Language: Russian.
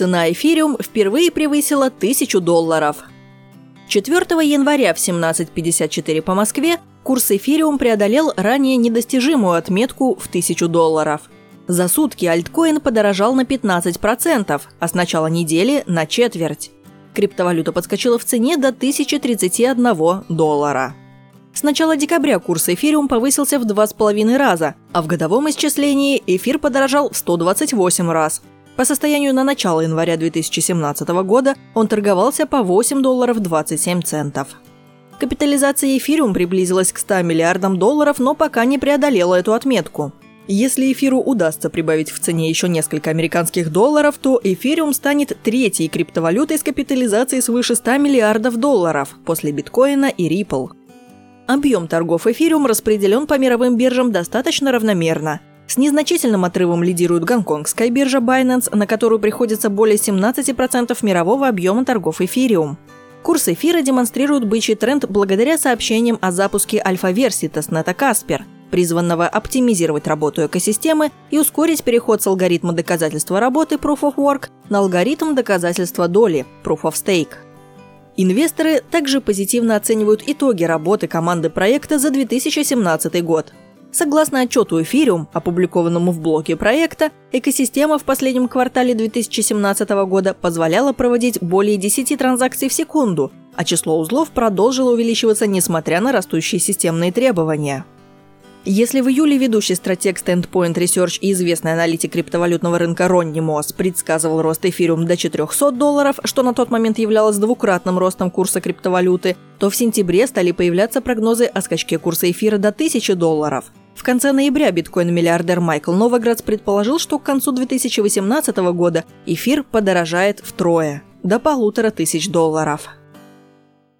Цена эфириум впервые превысила 1000 долларов. 4 января в 17.54 по Москве курс эфириум преодолел ранее недостижимую отметку в 1000 долларов. За сутки альткоин подорожал на 15%, а с начала недели – на четверть. Криптовалюта подскочила в цене до 1031 доллара. С начала декабря курс эфириум повысился в 2,5 раза, а в годовом исчислении эфир подорожал в 128 раз. По состоянию на начало января 2017 года он торговался по 8 долларов 27 центов. Капитализация эфириум приблизилась к 100 миллиардам долларов, но пока не преодолела эту отметку. Если эфиру удастся прибавить в цене еще несколько американских долларов, то эфириум станет третьей криптовалютой с капитализацией свыше 100 миллиардов долларов после биткоина и Ripple. Объем торгов эфириум распределен по мировым биржам достаточно равномерно. С незначительным отрывом лидирует гонконгская биржа Binance, на которую приходится более 17% мирового объема торгов эфириум. Курс эфира демонстрирует бычий тренд благодаря сообщениям о запуске альфа-версии тестнета Каспер, призванного оптимизировать работу экосистемы и ускорить переход с алгоритма доказательства работы Proof of Work на алгоритм доказательства доли Proof of Stake. Инвесторы также позитивно оценивают итоги работы команды проекта за 2017 год. Согласно отчету Ethereum, опубликованному в блоге проекта, экосистема в последнем квартале 2017 года позволяла проводить более 10 транзакций в секунду, а число узлов продолжило увеличиваться несмотря на растущие системные требования. Если в июле ведущий стратег Standpoint Research и известный аналитик криптовалютного рынка Ронни Мосс предсказывал рост эфириум до 400 долларов, что на тот момент являлось двукратным ростом курса криптовалюты, то в сентябре стали появляться прогнозы о скачке курса эфира до 1000 долларов. В конце ноября биткоин-миллиардер Майкл Новоградс предположил, что к концу 2018 года эфир подорожает втрое – до полутора тысяч долларов.